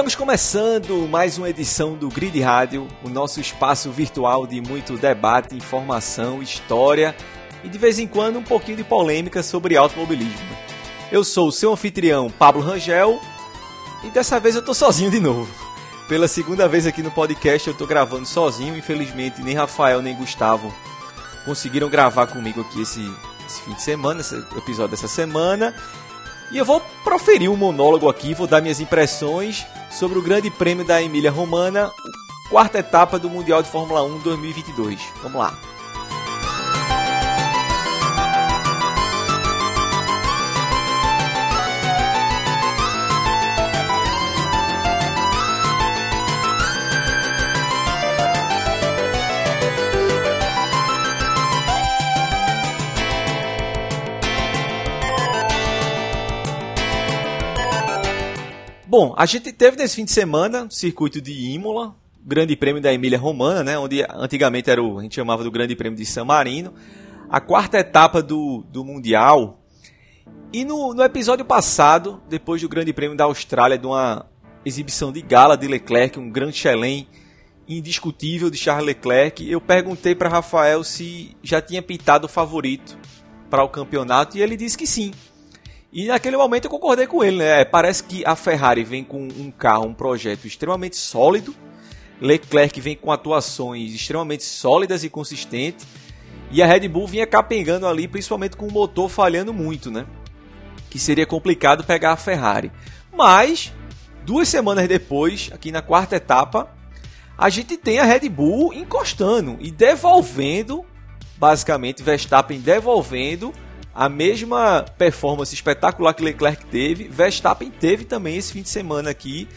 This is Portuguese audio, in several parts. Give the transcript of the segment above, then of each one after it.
Estamos começando mais uma edição do Grid Rádio, o nosso espaço virtual de muito debate, informação, história e de vez em quando um pouquinho de polêmica sobre automobilismo. Eu sou o seu anfitrião Pablo Rangel e dessa vez eu tô sozinho de novo. Pela segunda vez aqui no podcast eu tô gravando sozinho, infelizmente nem Rafael nem Gustavo conseguiram gravar comigo aqui esse, esse fim de semana, esse episódio dessa semana. E eu vou proferir um monólogo aqui, vou dar minhas impressões sobre o Grande Prêmio da Emília Romana, quarta etapa do Mundial de Fórmula 1 2022. Vamos lá. Bom, a gente teve nesse fim de semana o circuito de Imola, Grande Prêmio da Emília Romana, né, onde antigamente era o, a gente chamava do Grande Prêmio de San Marino, a quarta etapa do, do Mundial. E no, no episódio passado, depois do Grande Prêmio da Austrália, de uma exibição de gala de Leclerc, um grande chelém indiscutível de Charles Leclerc, eu perguntei para Rafael se já tinha pintado o favorito para o campeonato e ele disse que sim, e naquele momento eu concordei com ele, né? Parece que a Ferrari vem com um carro, um projeto extremamente sólido. Leclerc vem com atuações extremamente sólidas e consistentes. E a Red Bull vinha capengando ali, principalmente com o motor falhando muito, né? Que seria complicado pegar a Ferrari. Mas, duas semanas depois, aqui na quarta etapa, a gente tem a Red Bull encostando e devolvendo, basicamente, Verstappen devolvendo a mesma performance espetacular que Leclerc teve, Verstappen teve também esse fim de semana aqui.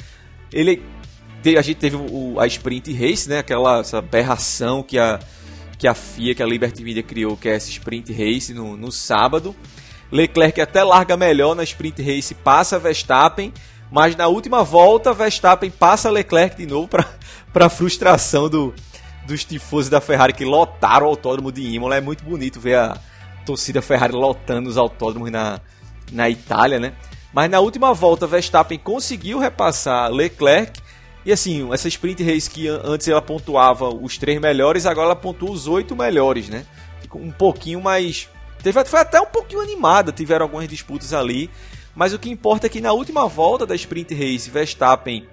Ele a gente teve o, a sprint race, né? Aquela essa aberração que a que a FIA, que a Liberty Media criou, que é essa sprint race no, no sábado. Leclerc até larga melhor na sprint race, passa Verstappen, mas na última volta Verstappen passa Leclerc de novo para frustração do, dos tifosos da Ferrari que lotaram o autódromo de Imola. É muito bonito ver a, torcida Ferrari lotando os autódromos na, na Itália, né? Mas na última volta, Verstappen conseguiu repassar Leclerc. E assim, essa sprint race que antes ela pontuava os três melhores, agora ela pontua os oito melhores, né? Um pouquinho mais. Teve, foi até um pouquinho animada, tiveram algumas disputas ali. Mas o que importa é que na última volta da sprint race, Verstappen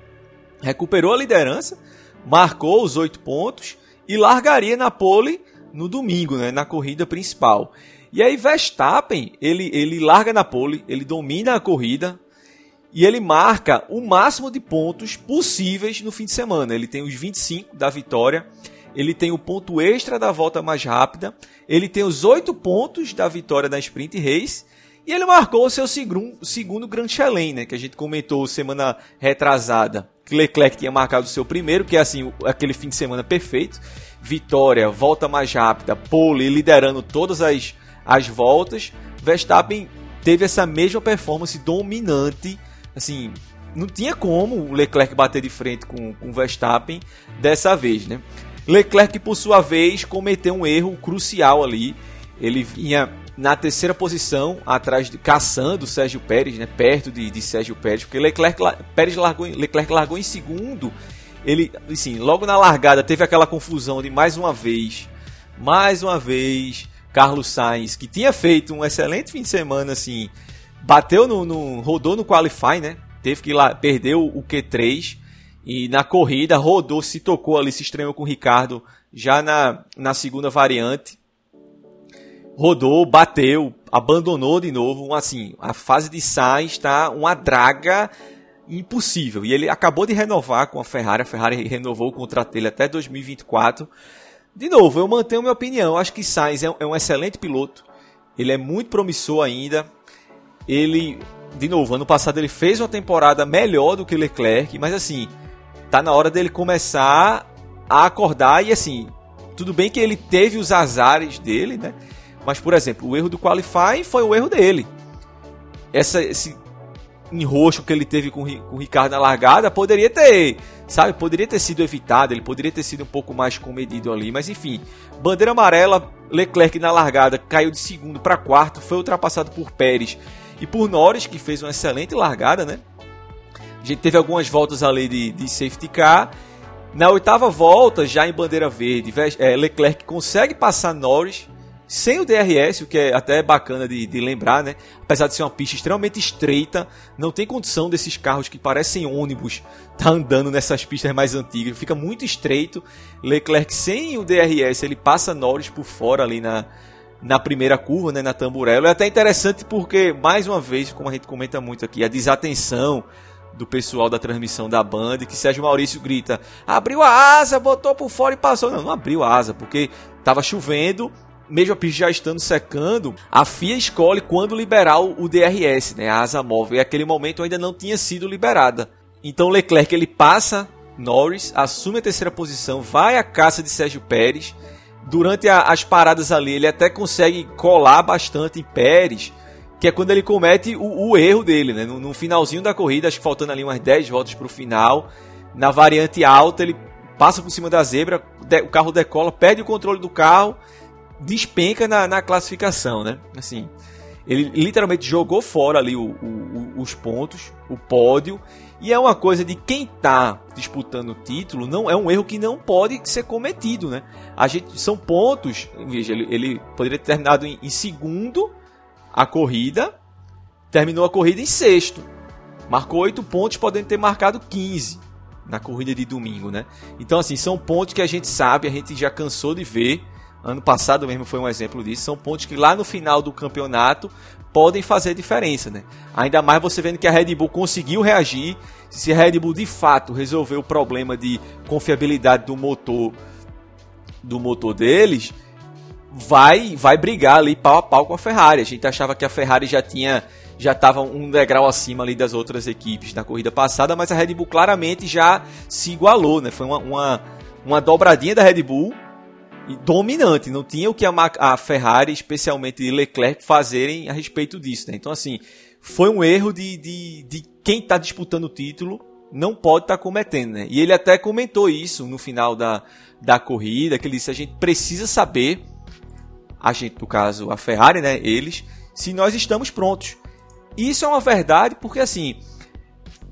recuperou a liderança, marcou os oito pontos e largaria na pole no domingo, né, na corrida principal. E aí Verstappen, ele, ele larga na pole, ele domina a corrida e ele marca o máximo de pontos possíveis no fim de semana. Ele tem os 25 da vitória, ele tem o ponto extra da volta mais rápida, ele tem os 8 pontos da vitória da sprint race e ele marcou o seu segundo, segundo Grand Chelem, né, que a gente comentou semana retrasada. Leclerc tinha marcado o seu primeiro, que é assim, aquele fim de semana perfeito. Vitória, volta mais rápida, pole, liderando todas as as voltas, Verstappen teve essa mesma performance dominante, assim, não tinha como o Leclerc bater de frente com o Verstappen dessa vez, né? Leclerc, por sua vez, cometeu um erro crucial ali. Ele vinha na terceira posição, atrás de caçando Sérgio Pérez, né, perto de, de Sérgio Pérez, porque Leclerc, Pérez largou, Leclerc largou em segundo. Ele, assim, logo na largada teve aquela confusão de mais uma vez, mais uma vez Carlos Sainz, que tinha feito um excelente fim de semana, assim, bateu no, no rodou no qualify, né? Teve que ir lá, perdeu o Q3 e na corrida rodou, se tocou ali, se estranhou com o Ricardo já na, na segunda variante. Rodou, bateu, abandonou de novo, assim, a fase de Sainz está uma draga impossível. E ele acabou de renovar com a Ferrari, a Ferrari renovou o contrato dele até 2024. De novo, eu mantenho minha opinião. Eu acho que Sainz é um excelente piloto. Ele é muito promissor ainda. Ele, de novo, ano passado ele fez uma temporada melhor do que Leclerc, mas assim, tá na hora dele começar a acordar e assim, tudo bem que ele teve os azares dele, né? Mas, por exemplo, o erro do qualifying foi o erro dele. Essa, esse enroxo que ele teve com, com o Ricardo na largada poderia ter, sabe, poderia ter sido evitado, ele poderia ter sido um pouco mais comedido ali, mas enfim, bandeira amarela, Leclerc na largada caiu de segundo para quarto, foi ultrapassado por Pérez e por Norris, que fez uma excelente largada, né? A gente teve algumas voltas ali de, de safety car. Na oitava volta, já em bandeira verde, é, Leclerc consegue passar Norris sem o DRS, o que é até bacana de, de, lembrar, né? Apesar de ser uma pista extremamente estreita, não tem condição desses carros que parecem ônibus tá andando nessas pistas mais antigas. Fica muito estreito. Leclerc sem o DRS, ele passa Norris por fora ali na, na primeira curva, né? Na tamburela. É até interessante porque, mais uma vez, como a gente comenta muito aqui, a desatenção do pessoal da transmissão da Band, que Sérgio Maurício grita: abriu a asa, botou por fora e passou. Não, não abriu a asa, porque estava chovendo mesmo a pista já estando secando, a FIA escolhe quando liberar o DRS, né, a asa móvel, e aquele momento ainda não tinha sido liberada. Então Leclerc ele passa Norris, assume a terceira posição, vai à caça de Sérgio Pérez. Durante a, as paradas ali, ele até consegue colar bastante em Pérez, que é quando ele comete o, o erro dele, né? No, no, finalzinho da corrida, acho que faltando ali umas 10 voltas para o final, na variante alta, ele passa por cima da zebra, o carro decola, perde o controle do carro despenca na, na classificação, né? Assim, ele literalmente jogou fora ali o, o, os pontos, o pódio, e é uma coisa de quem está disputando o título, não é um erro que não pode ser cometido, né? A gente são pontos, veja, ele, ele poderia ter terminado em, em segundo a corrida, terminou a corrida em sexto, marcou oito pontos, podendo ter marcado 15 na corrida de domingo, né? Então assim são pontos que a gente sabe, a gente já cansou de ver Ano passado mesmo foi um exemplo disso. São pontos que lá no final do campeonato podem fazer diferença, né? Ainda mais você vendo que a Red Bull conseguiu reagir. Se a Red Bull de fato resolveu o problema de confiabilidade do motor do motor deles, vai vai brigar ali pau a pau com a Ferrari. A gente achava que a Ferrari já tinha já estava um degrau acima ali das outras equipes na corrida passada, mas a Red Bull claramente já se igualou, né? Foi uma, uma, uma dobradinha da Red Bull dominante. Não tinha o que a, a Ferrari, especialmente Leclerc, fazerem a respeito disso. Né? Então, assim, foi um erro de, de, de quem está disputando o título não pode estar tá cometendo. Né? E ele até comentou isso no final da, da corrida, que ele disse, a gente precisa saber, a gente, no caso, a Ferrari, né, eles, se nós estamos prontos. Isso é uma verdade porque, assim,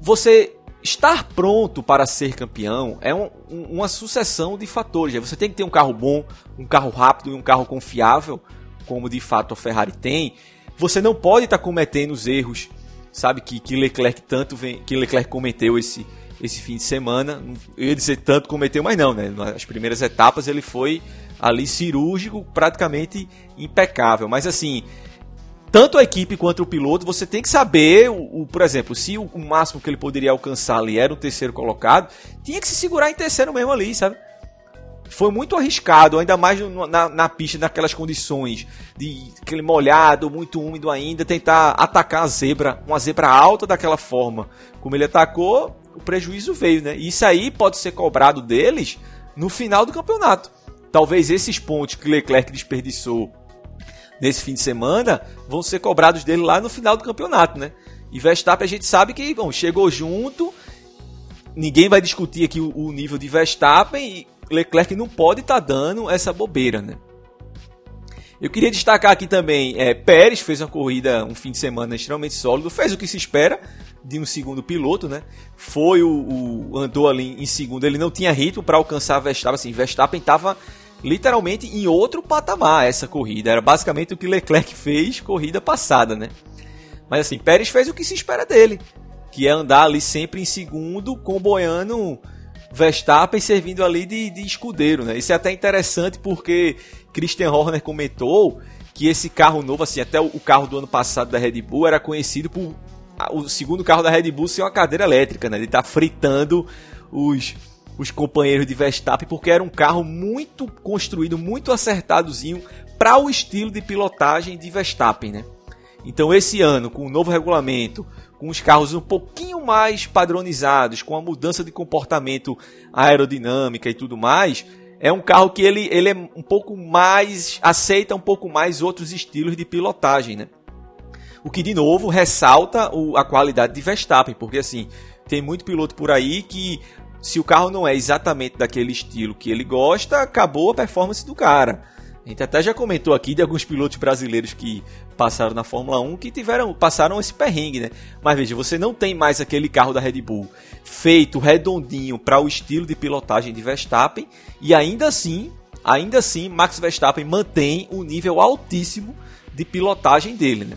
você estar pronto para ser campeão é um, uma sucessão de fatores. Você tem que ter um carro bom, um carro rápido e um carro confiável, como de fato a Ferrari tem. Você não pode estar cometendo os erros, sabe, que, que Leclerc tanto vem, que Leclerc cometeu esse, esse fim de semana. Eu ia dizer tanto cometeu, mas não, né? Nas primeiras etapas ele foi ali cirúrgico, praticamente impecável. Mas assim, tanto a equipe quanto o piloto, você tem que saber, o, o por exemplo, se o, o, máximo que ele poderia alcançar ali era o terceiro colocado, tinha que se segurar em terceiro mesmo ali, sabe? Foi muito arriscado, ainda mais na, na pista, naquelas condições de aquele molhado, muito úmido ainda, tentar atacar a zebra, uma zebra alta daquela forma. Como ele atacou, o prejuízo veio, né? Isso aí pode ser cobrado deles no final do campeonato. Talvez esses pontos que Leclerc desperdiçou nesse fim de semana vão ser cobrados dele lá no final do campeonato, né? E Verstappen a gente sabe que bom, chegou junto, ninguém vai discutir aqui o, o nível de Verstappen e Leclerc não pode estar tá dando essa bobeira, né? Eu queria destacar aqui também, é, Pérez fez uma corrida, um fim de semana extremamente sólido, fez o que se espera de um segundo piloto, né? Foi o, o andou ali em segundo, ele não tinha ritmo para alcançar Verstappen, assim, Verstappen estava literalmente em outro patamar essa corrida. Era basicamente o que Leclerc fez corrida passada, né? Mas assim, Pérez fez o que se espera dele, que é andar ali sempre em segundo, comboiando Verstappen servindo ali de, de escudeiro, né? Isso é até interessante porque Christian Horner comentou que esse carro novo, assim, até o carro do ano passado da Red Bull era conhecido por o segundo carro da Red Bull ser uma cadeira elétrica, né? Ele tá fritando os os companheiros de Verstappen, porque era um carro muito construído, muito acertadozinho para o estilo de pilotagem de Verstappen, né? Então esse ano, com o novo regulamento, com os carros um pouquinho mais padronizados, com a mudança de comportamento aerodinâmica e tudo mais, é um carro que ele, ele é um pouco mais aceita um pouco mais outros estilos de pilotagem, né? O que de novo ressalta o, a qualidade de Verstappen, porque assim, tem muito piloto por aí que se o carro não é exatamente daquele estilo que ele gosta, acabou a performance do cara. A gente até já comentou aqui de alguns pilotos brasileiros que passaram na Fórmula 1 que tiveram passaram esse perrengue, né? Mas veja, você não tem mais aquele carro da Red Bull feito redondinho para o estilo de pilotagem de Verstappen e ainda assim, ainda assim Max Verstappen mantém um nível altíssimo de pilotagem dele, né?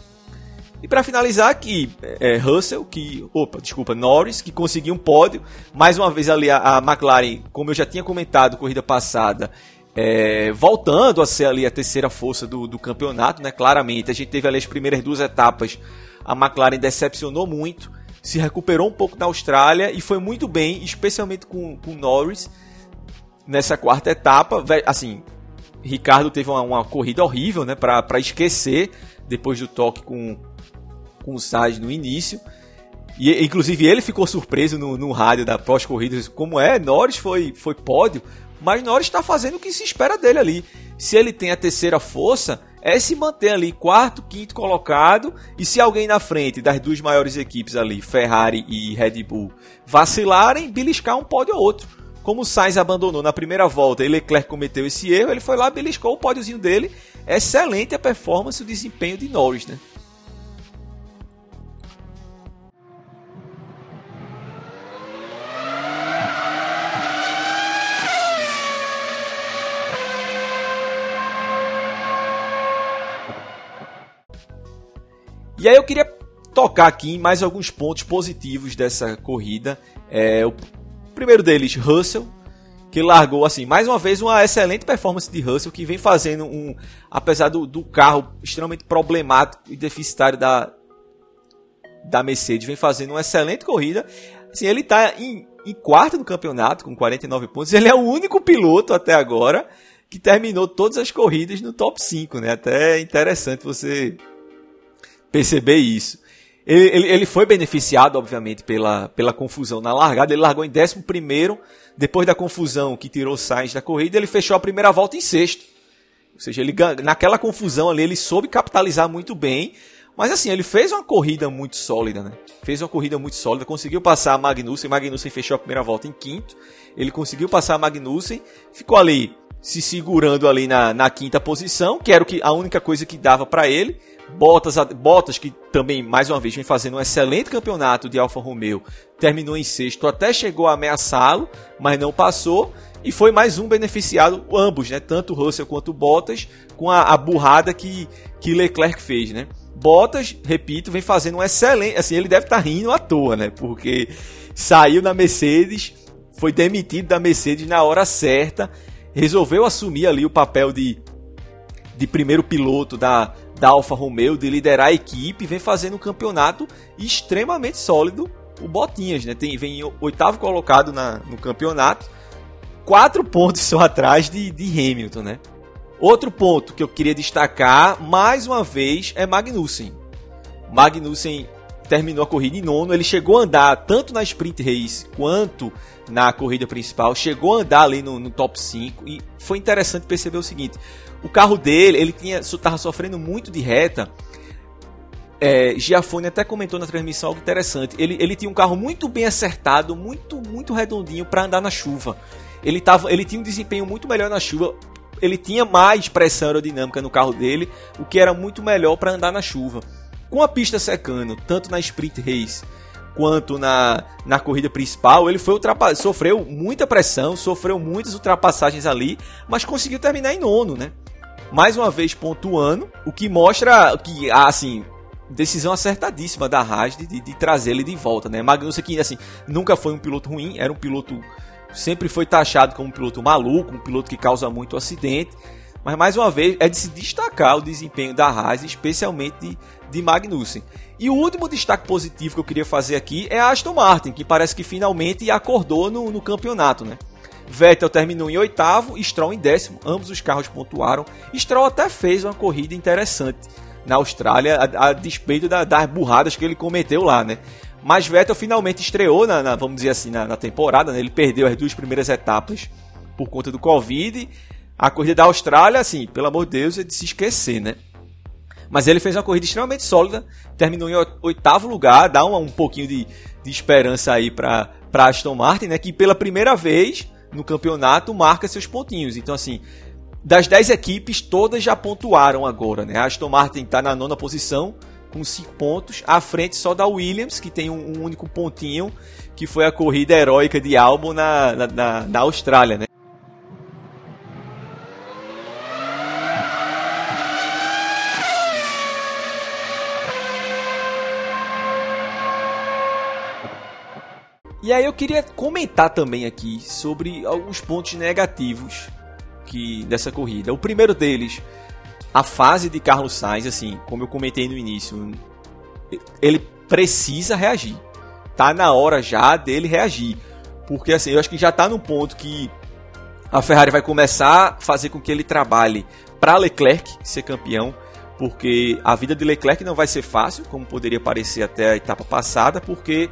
E para finalizar aqui, é, Russell, que. Opa, desculpa, Norris, que conseguiu um pódio. Mais uma vez ali a, a McLaren, como eu já tinha comentado corrida passada, é, voltando a ser ali a terceira força do, do campeonato, né? Claramente, a gente teve ali as primeiras duas etapas, a McLaren decepcionou muito, se recuperou um pouco na Austrália e foi muito bem, especialmente com, com Norris nessa quarta etapa. Assim, Ricardo teve uma, uma corrida horrível, né? Para esquecer depois do toque com, com o Sainz no início. E, inclusive ele ficou surpreso no, no rádio da pós-corrida, como é, Norris foi, foi pódio, mas Norris está fazendo o que se espera dele ali. Se ele tem a terceira força, é se manter ali quarto, quinto colocado. E se alguém na frente das duas maiores equipes ali, Ferrari e Red Bull, vacilarem, beliscar um pódio ou outro. Como o Sainz abandonou na primeira volta e Leclerc cometeu esse erro, ele foi lá, beliscou o pódiozinho dele. Excelente a performance e o desempenho de Norris, né? Aí eu queria tocar aqui em mais alguns pontos positivos dessa corrida. É, o primeiro deles, Russell, que largou assim, mais uma vez uma excelente performance de Russell, que vem fazendo um, apesar do, do carro extremamente problemático e deficitário da, da Mercedes, vem fazendo uma excelente corrida. Assim, ele está em, em quarto no campeonato com 49 pontos. Ele é o único piloto até agora que terminou todas as corridas no top 5, né? Até é interessante você perceber isso. Ele, ele, ele, foi beneficiado, obviamente, pela, pela confusão na largada. Ele largou em 11, depois da confusão que tirou Sainz da corrida, ele fechou a primeira volta em sexto. Ou seja, ele, naquela confusão ali, ele soube capitalizar muito bem. Mas assim, ele fez uma corrida muito sólida, né? Fez uma corrida muito sólida, conseguiu passar a Magnussen. Magnussen fechou a primeira volta em quinto. Ele conseguiu passar a Magnussen, ficou ali se segurando ali na, na quinta posição, que era o que, a única coisa que dava para ele. Bottas, Bottas, que também, mais uma vez, vem fazendo um excelente campeonato de Alfa Romeo, terminou em sexto, até chegou a ameaçá-lo, mas não passou. E foi mais um beneficiado, ambos, né? Tanto Russell quanto Bottas, com a, a burrada que, que Leclerc fez, né? Bottas, repito, vem fazendo um excelente. Assim, ele deve estar tá rindo à toa, né? Porque saiu na Mercedes, foi demitido da Mercedes na hora certa, resolveu assumir ali o papel de, de primeiro piloto da, da Alfa Romeo, de liderar a equipe, vem fazendo um campeonato extremamente sólido. O Botinhas, né? Tem, vem oitavo colocado na, no campeonato, quatro pontos só atrás de, de Hamilton, né? Outro ponto que eu queria destacar, mais uma vez, é Magnussen. Magnussen terminou a corrida em nono, ele chegou a andar tanto na sprint race quanto na corrida principal, chegou a andar ali no, no top 5 e foi interessante perceber o seguinte, o carro dele, ele tinha estava sofrendo muito de reta. É, Giafone até comentou na transmissão algo interessante. Ele, ele tinha um carro muito bem acertado, muito muito redondinho para andar na chuva. Ele, tava, ele tinha um desempenho muito melhor na chuva. Ele tinha mais pressão aerodinâmica no carro dele, o que era muito melhor para andar na chuva. Com a pista secando, tanto na sprint race quanto na, na corrida principal, ele foi sofreu muita pressão, sofreu muitas ultrapassagens ali, mas conseguiu terminar em nono, né? mais uma vez pontuando, o que mostra que, assim, decisão acertadíssima da Haas de, de, trazer ele de volta, né? Magnussen que, assim, nunca foi um piloto ruim, era um piloto, sempre foi taxado como um piloto maluco, um piloto que causa muito acidente, mas mais uma vez é de se destacar o desempenho da Haas, especialmente de Magnussen. E o último destaque positivo que eu queria fazer aqui é a Aston Martin, que parece que finalmente acordou no, no campeonato, né? Vettel terminou em oitavo, Stroll em décimo, ambos os carros pontuaram. Stroll até fez uma corrida interessante na Austrália, a, a despeito da, das burradas que ele cometeu lá, né? Mas Vettel finalmente estreou, na, na vamos dizer assim, na, na temporada, né? Ele perdeu as duas primeiras etapas por conta do Covid. A corrida da Austrália, assim, pelo amor de Deus, é de se esquecer, né? Mas ele fez uma corrida extremamente sólida, terminou em oitavo lugar, dá um, um pouquinho de, de esperança aí para Aston Martin, né? Que pela primeira vez no campeonato marca seus pontinhos. Então, assim, das 10 equipes, todas já pontuaram agora, né? A Aston Martin está na nona posição, com 5 pontos, à frente só da Williams, que tem um, um, único pontinho, que foi a corrida heróica de Albon na, na, na, na Austrália, né? E aí eu queria comentar também aqui sobre alguns pontos negativos que dessa corrida. O primeiro deles, a fase de Carlos Sainz, assim, como eu comentei no início, ele precisa reagir. Tá na hora já dele reagir. Porque assim, eu acho que já tá no ponto que a Ferrari vai começar a fazer com que ele trabalhe para Leclerc ser campeão, porque a vida de Leclerc não vai ser fácil, como poderia parecer até a etapa passada, porque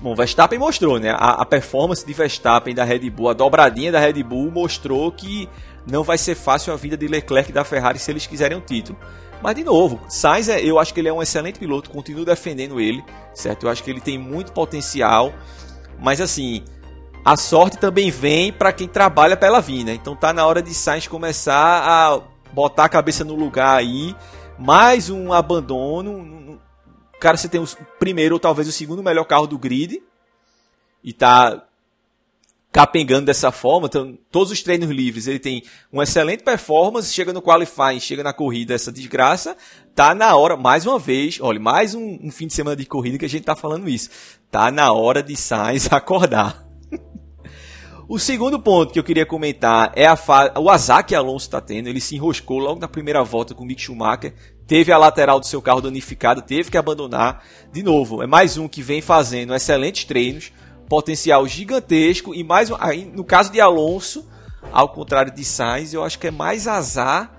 Bom, Verstappen mostrou, né? A, a, performance de Verstappen da Red Bull, a dobradinha da Red Bull mostrou que não vai ser fácil a vida de Leclerc e da Ferrari se eles quiserem o um título. Mas de novo, Sainz, é, eu acho que ele é um excelente piloto, continuo defendendo ele, certo? Eu acho que ele tem muito potencial, mas assim, a sorte também vem para quem trabalha pela vinda. Então tá na hora de Sainz começar a botar a cabeça no lugar aí, mais um abandono, cara, você tem o primeiro ou talvez o segundo melhor carro do grid e tá capengando dessa forma, então, todos os treinos livres, ele tem uma excelente performance, chega no qualifying, chega na corrida, essa desgraça, tá na hora, mais uma vez, olha, mais um, um fim de semana de corrida que a gente tá falando isso, tá na hora de Sainz acordar. o segundo ponto que eu queria comentar é a o azar que Alonso está tendo, ele se enroscou logo na primeira volta com o Mick Schumacher, teve a lateral do seu carro danificada, teve que abandonar. De novo, é mais um que vem fazendo excelentes treinos, potencial gigantesco e mais um, aí, no caso de Alonso, ao contrário de Sainz, eu acho que é mais azar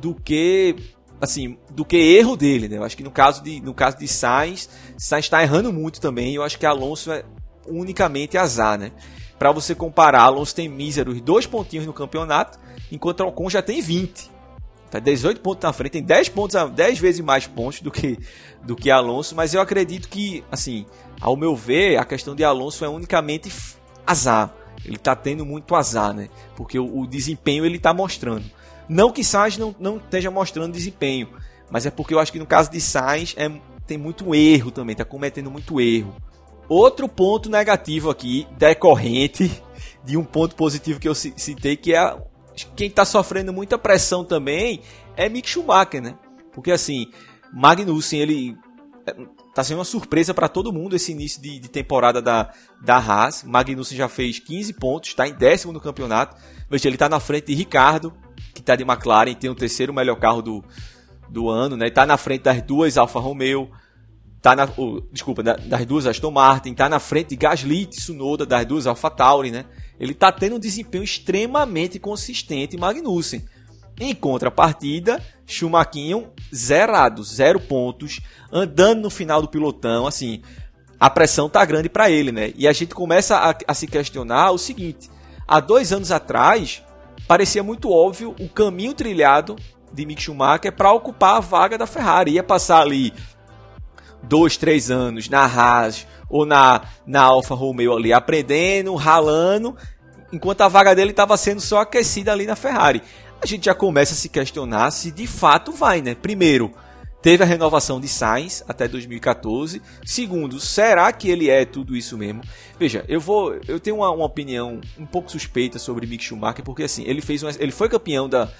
do que assim, do que erro dele, né? Eu acho que no caso de no caso de Sainz, Sainz está errando muito também, eu acho que Alonso é unicamente azar, né? Para você comparar, Alonso tem míseros dois pontinhos no campeonato, enquanto Ocon já tem 20. Tá 18 pontos na frente, tem 10 pontos, 10 vezes mais pontos do que do que Alonso, mas eu acredito que, assim, ao meu ver, a questão de Alonso é unicamente azar. Ele tá tendo muito azar, né? Porque o, o desempenho ele tá mostrando. Não que Sainz não, não esteja mostrando desempenho, mas é porque eu acho que no caso de Sainz é, tem muito erro também, tá cometendo muito erro. Outro ponto negativo aqui, decorrente de um ponto positivo que eu citei, que é quem está sofrendo muita pressão também é Mick Schumacher, né? Porque assim, Magnussen, ele é, tá sendo uma surpresa para todo mundo esse início de, de, temporada da, da Haas. Magnussen já fez 15 pontos, está em décimo no campeonato. Veja, ele está na frente de Ricardo, que está de McLaren, tem o terceiro melhor carro do, do ano, né? Está na frente das duas Alfa Romeo, tá na, oh, desculpa, das duas Aston Martin, está na frente de Gasly, Tsunoda, das duas Alfa Tauri, né? Ele está tendo um desempenho extremamente consistente Magnussen. Em contrapartida, Schumacher zerado, zero pontos, andando no final do pilotão, assim, a pressão tá grande para ele, né? E a gente começa a, a, se questionar o seguinte: há dois anos atrás parecia muito óbvio o caminho trilhado de Mick Schumacher para ocupar a vaga da Ferrari, ia passar ali dois, três anos na Haas ou na, na Alfa Romeo ali, aprendendo, ralando, enquanto a vaga dele estava sendo só aquecida ali na Ferrari. A gente já começa a se questionar se de fato vai, né? Primeiro, teve a renovação de Sainz até 2014. Segundo, será que ele é tudo isso mesmo? Veja, eu vou, eu tenho uma, uma opinião um pouco suspeita sobre Mick Schumacher, porque assim, ele fez ele foi campeão da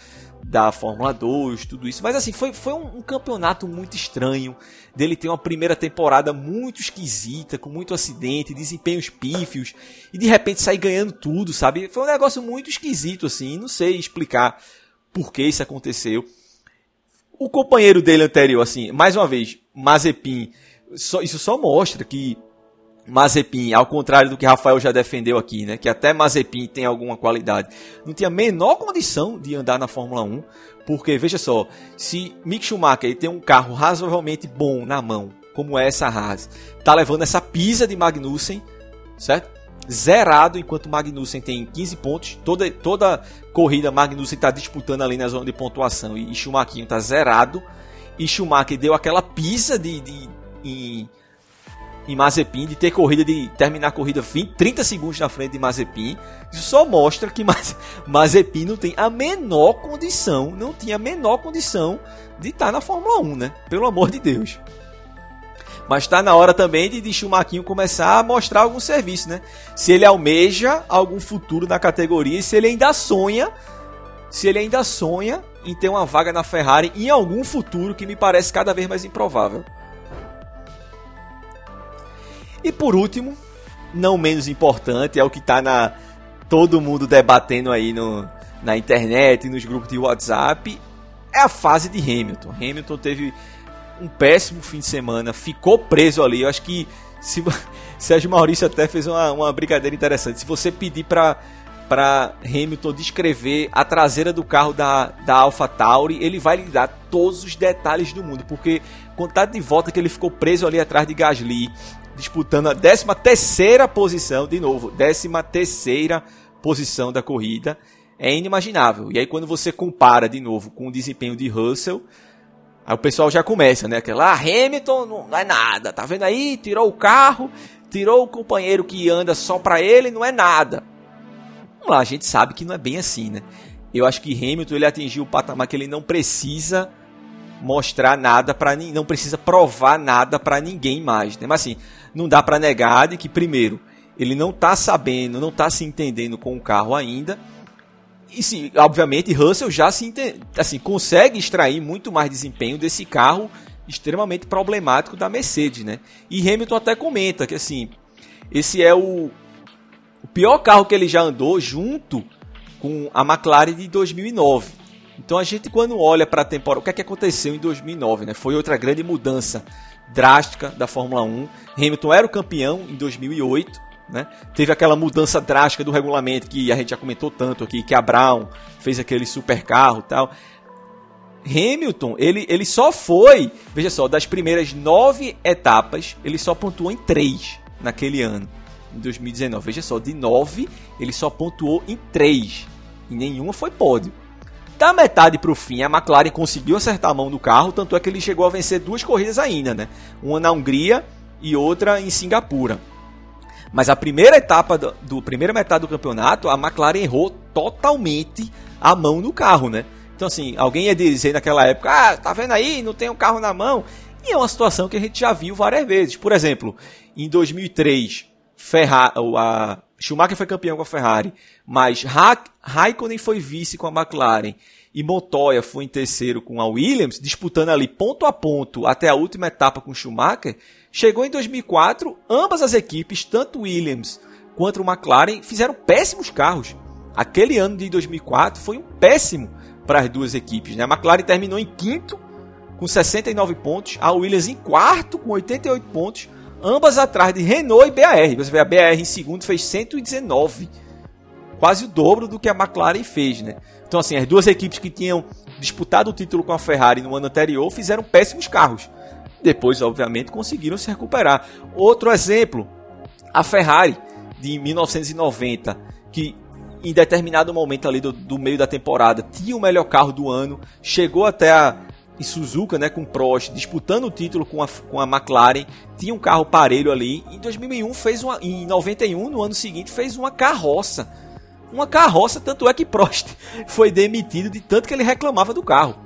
da Fórmula 2, tudo isso. Mas assim, foi, foi um, campeonato muito estranho. Dele ter uma primeira temporada muito esquisita, com muito acidente, desempenhos pífios, e de repente sair ganhando tudo, sabe? Foi um negócio muito esquisito, assim. Não sei explicar por que isso aconteceu. O companheiro dele anterior, assim, mais uma vez, Mazepin, só, isso só mostra que Mazepin, ao contrário do que Rafael já defendeu aqui, né, que até Mazepin tem alguma qualidade, não tinha a menor condição de andar na Fórmula 1, porque veja só, se Mick Schumacher tem um carro razoavelmente bom na mão, como é essa Haas, tá levando essa pisa de Magnussen, certo? Zerado, enquanto Magnussen tem 15 pontos, toda, toda corrida Magnussen está disputando ali na zona de pontuação e, Schumacher está zerado, e Schumacher deu aquela pisa de, de em, em Mazepin, de ter corrida de terminar a corrida 20, 30 segundos na frente de Mazepin. Isso só mostra que Mazepin não tem a menor condição, não tinha a menor condição de estar na Fórmula 1, né? Pelo amor de Deus. Mas está na hora também de, de Schumacher começar a mostrar algum serviço, né? Se ele almeja algum futuro na categoria e se ele ainda sonha, se ele ainda sonha em ter uma vaga na Ferrari em algum futuro que me parece cada vez mais improvável. E por último, não menos importante, é o que está na todo mundo debatendo aí no, na internet e nos grupos de WhatsApp, é a fase de Hamilton. Hamilton teve um péssimo fim de semana, ficou preso ali. Eu acho que se Sérgio Maurício até fez uma, uma brincadeira interessante. Se você pedir para para Hamilton descrever a traseira do carro da, da AlphaTauri, ele vai lhe dar todos os detalhes do mundo, porque contado de volta que ele ficou preso ali atrás de Gasly, disputando a 13 terceira posição, de novo, 13 terceira posição da corrida, é inimaginável. E aí quando você compara de novo com o desempenho de Russell, aí o pessoal já começa, né? Aquela, ah, Hamilton não é nada, tá vendo aí? Tirou o carro, tirou o companheiro que anda só para ele, não é nada vamos lá, a gente sabe que não é bem assim, né? Eu acho que Hamilton ele atingiu o patamar que ele não precisa mostrar nada para não precisa provar nada para ninguém mais, né? Mas assim, não dá para negar de que primeiro, ele não tá sabendo, não tá se entendendo com o carro ainda. E sim, obviamente, Russell já se assim, consegue extrair muito mais desempenho desse carro extremamente problemático da Mercedes, né? E Hamilton até comenta que assim, esse é o, o pior carro que ele já andou junto com a McLaren de 2009. Então a gente quando olha para a temporada, o que é que aconteceu em 2009, né? Foi outra grande mudança drástica da Fórmula 1. Hamilton era o campeão em 2008, né? Teve aquela mudança drástica do regulamento que a gente já comentou tanto aqui, que a Brown fez aquele super carro, tal. Hamilton, ele, ele só foi, veja só, das primeiras nove etapas, ele só pontuou em três naquele ano em 2019. Veja só, de 9 ele só pontuou em 3 e nenhuma foi pódio. Da metade para o fim, a McLaren conseguiu acertar a mão do carro, tanto é que ele chegou a vencer duas corridas ainda, né? Uma na Hungria e outra em Singapura. Mas a primeira etapa do, do primeira metade do campeonato, a McLaren errou totalmente a mão do carro, né? Então assim, alguém ia dizer naquela época: "Ah, tá vendo aí, não tem um carro na mão". E é uma situação que a gente já viu várias vezes. Por exemplo, em 2003, Ferrari, a Schumacher foi campeão com a Ferrari, mas ha Raikkonen foi vice com a McLaren e Montoya foi em terceiro com a Williams, disputando ali ponto a ponto até a última etapa com Schumacher. Chegou em 2004, ambas as equipes, tanto Williams quanto o McLaren, fizeram péssimos carros. Aquele ano de 2004 foi um péssimo para as duas equipes. Né? A McLaren terminou em quinto com 69 pontos, a Williams em quarto com 88 pontos ambas atrás de Renault e BAR. Você vê a BAR em segundo fez 119, quase o dobro do que a McLaren fez, né? Então assim, as duas equipes que tinham disputado o título com a Ferrari no ano anterior fizeram péssimos carros. Depois, obviamente, conseguiram se recuperar. Outro exemplo, a Ferrari de 1990, que em determinado momento ali do, do meio da temporada tinha o melhor carro do ano, chegou até a e Suzuka, né, com Prost, disputando o título com a, com a McLaren, tinha um carro parelho ali. Em 2001 fez uma, em 91 no ano seguinte fez uma carroça, uma carroça tanto é que Prost foi demitido de tanto que ele reclamava do carro.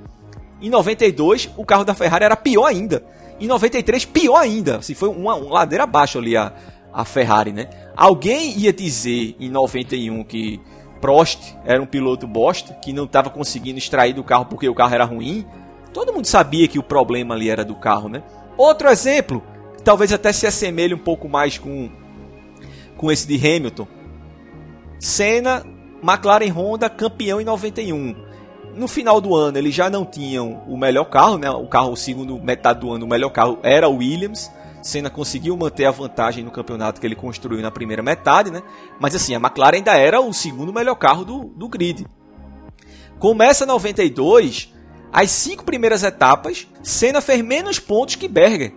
Em 92 o carro da Ferrari era pior ainda. Em 93 pior ainda, assim, foi uma, uma ladeira abaixo ali a, a Ferrari, né? Alguém ia dizer em 91 que Prost era um piloto bosta, que não estava conseguindo extrair do carro porque o carro era ruim Todo mundo sabia que o problema ali era do carro, né? Outro exemplo, talvez até se assemelhe um pouco mais com, com esse de Hamilton. Senna, McLaren Honda, campeão em 91. No final do ano eles já não tinham o melhor carro, né? O carro, segundo metade do ano, o melhor carro era o Williams. Senna conseguiu manter a vantagem no campeonato que ele construiu na primeira metade, né? Mas assim, a McLaren ainda era o segundo melhor carro do, do grid. Começa 92 as cinco primeiras etapas, Senna fez menos pontos que Berger.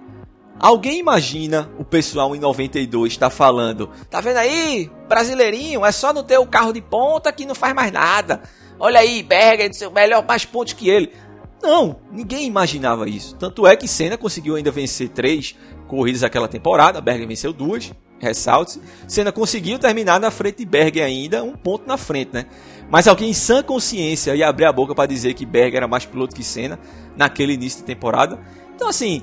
Alguém imagina o pessoal em 92 está falando, tá vendo aí, brasileirinho, é só não ter o carro de ponta que não faz mais nada. Olha aí, Berger, melhor mais pontos que ele. Não, ninguém imaginava isso. Tanto é que Senna conseguiu ainda vencer três corridas aquela temporada, Berger venceu duas, ressalte Senna conseguiu terminar na frente de Berger ainda, um ponto na frente, né? Mas alguém em sã consciência ia abrir a boca para dizer que Berger era mais piloto que Senna naquele início de temporada. Então, assim,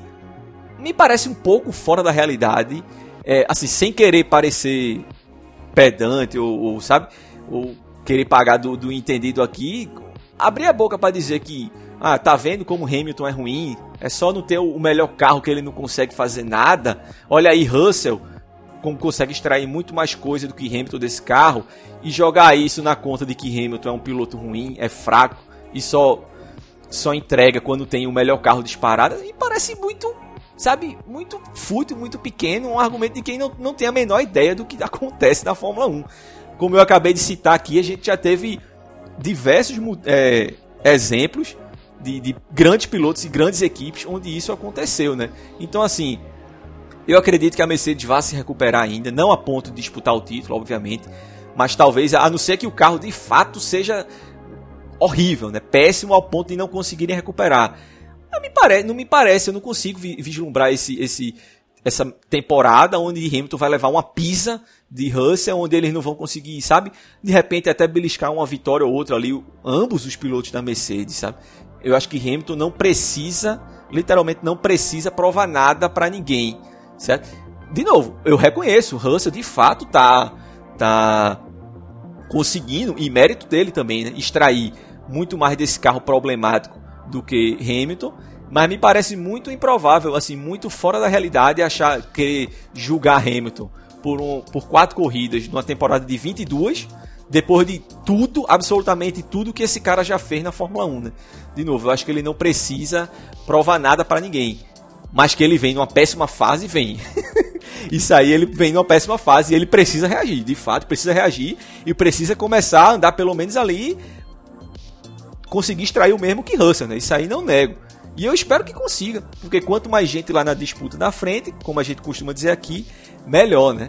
me parece um pouco fora da realidade, é, assim, sem querer parecer pedante ou, ou sabe, ou querer pagar do, do entendido aqui, abrir a boca para dizer que ah, tá vendo como Hamilton é ruim? É só não ter o melhor carro que ele não consegue fazer nada. Olha aí Russell, como consegue extrair muito mais coisa do que Hamilton desse carro e jogar isso na conta de que Hamilton é um piloto ruim, é fraco e só só entrega quando tem o melhor carro disparado. E parece muito, sabe, muito fútil, muito pequeno, um argumento de quem não, não tem a menor ideia do que acontece na Fórmula 1. Como eu acabei de citar aqui, a gente já teve diversos é, exemplos de, de grandes pilotos e grandes equipes onde isso aconteceu, né? Então, assim, eu acredito que a Mercedes vá se recuperar ainda, não a ponto de disputar o título, obviamente, mas talvez, a não ser que o carro de fato seja horrível, né? Péssimo ao ponto de não conseguirem recuperar. Não me parece, não me parece eu não consigo vislumbrar esse, esse, essa temporada onde Hamilton vai levar uma pisa de Russell, onde eles não vão conseguir, sabe? De repente até beliscar uma vitória ou outra ali, ambos os pilotos da Mercedes, sabe? Eu acho que Hamilton não precisa, literalmente não precisa provar nada para ninguém, certo? De novo, eu reconheço, Russell de fato tá tá conseguindo, e mérito dele também, né, extrair muito mais desse carro problemático do que Hamilton, mas me parece muito improvável, assim, muito fora da realidade achar que julgar Hamilton por, um, por quatro corridas numa temporada de 22 depois de tudo, absolutamente tudo que esse cara já fez na Fórmula 1, né? De novo, eu acho que ele não precisa provar nada para ninguém. Mas que ele vem numa péssima fase, vem. Isso aí, ele vem numa péssima fase e ele precisa reagir. De fato, precisa reagir e precisa começar a andar pelo menos ali. Conseguir extrair o mesmo que Russell, né? Isso aí não nego. E eu espero que consiga, porque quanto mais gente lá na disputa na frente, como a gente costuma dizer aqui, melhor, né?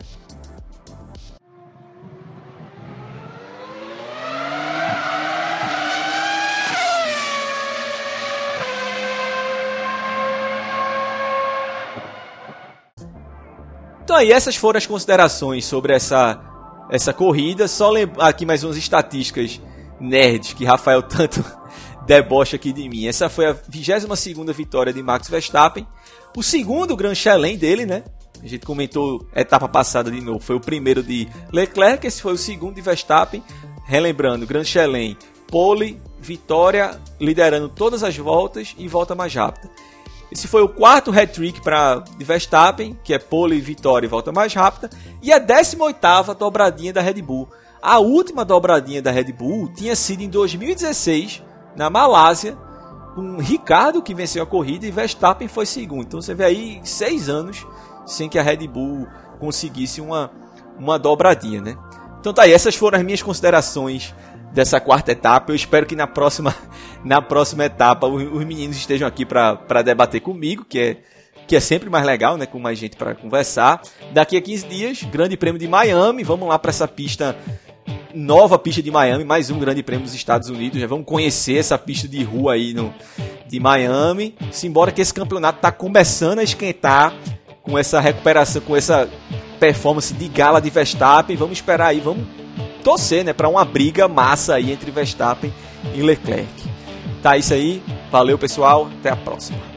Então aí, essas foram as considerações sobre essa, essa corrida. Só lembrar aqui mais umas estatísticas nerds que Rafael tanto debocha aqui de mim. Essa foi a 22 vitória de Max Verstappen. O segundo Grand Chelem dele, né? A gente comentou etapa passada de novo. Foi o primeiro de Leclerc, esse foi o segundo de Verstappen. Relembrando, Grand Chelem, pole, vitória, liderando todas as voltas e volta mais rápida. Esse foi o quarto hat-trick para Verstappen, que é pole, vitória e volta mais rápida, e a 18ª dobradinha da Red Bull. A última dobradinha da Red Bull tinha sido em 2016, na Malásia, com Ricardo que venceu a corrida e Verstappen foi segundo. Então você vê aí seis anos sem que a Red Bull conseguisse uma, uma dobradinha, né? Então tá aí, essas foram as minhas considerações dessa quarta etapa. Eu espero que na próxima, na próxima etapa os, os meninos estejam aqui para debater comigo, que é, que é sempre mais legal, né? Com mais gente para conversar. Daqui a 15 dias, Grande Prêmio de Miami. Vamos lá para essa pista nova pista de Miami, mais um grande prêmio dos Estados Unidos. Já vamos conhecer essa pista de rua aí no, de Miami. Simbora que esse campeonato está começando a esquentar com essa recuperação, com essa performance de gala de Verstappen. Vamos esperar aí, vamos torcer, né, para uma briga massa aí entre Verstappen e Leclerc. Tá isso aí. Valeu, pessoal. Até a próxima.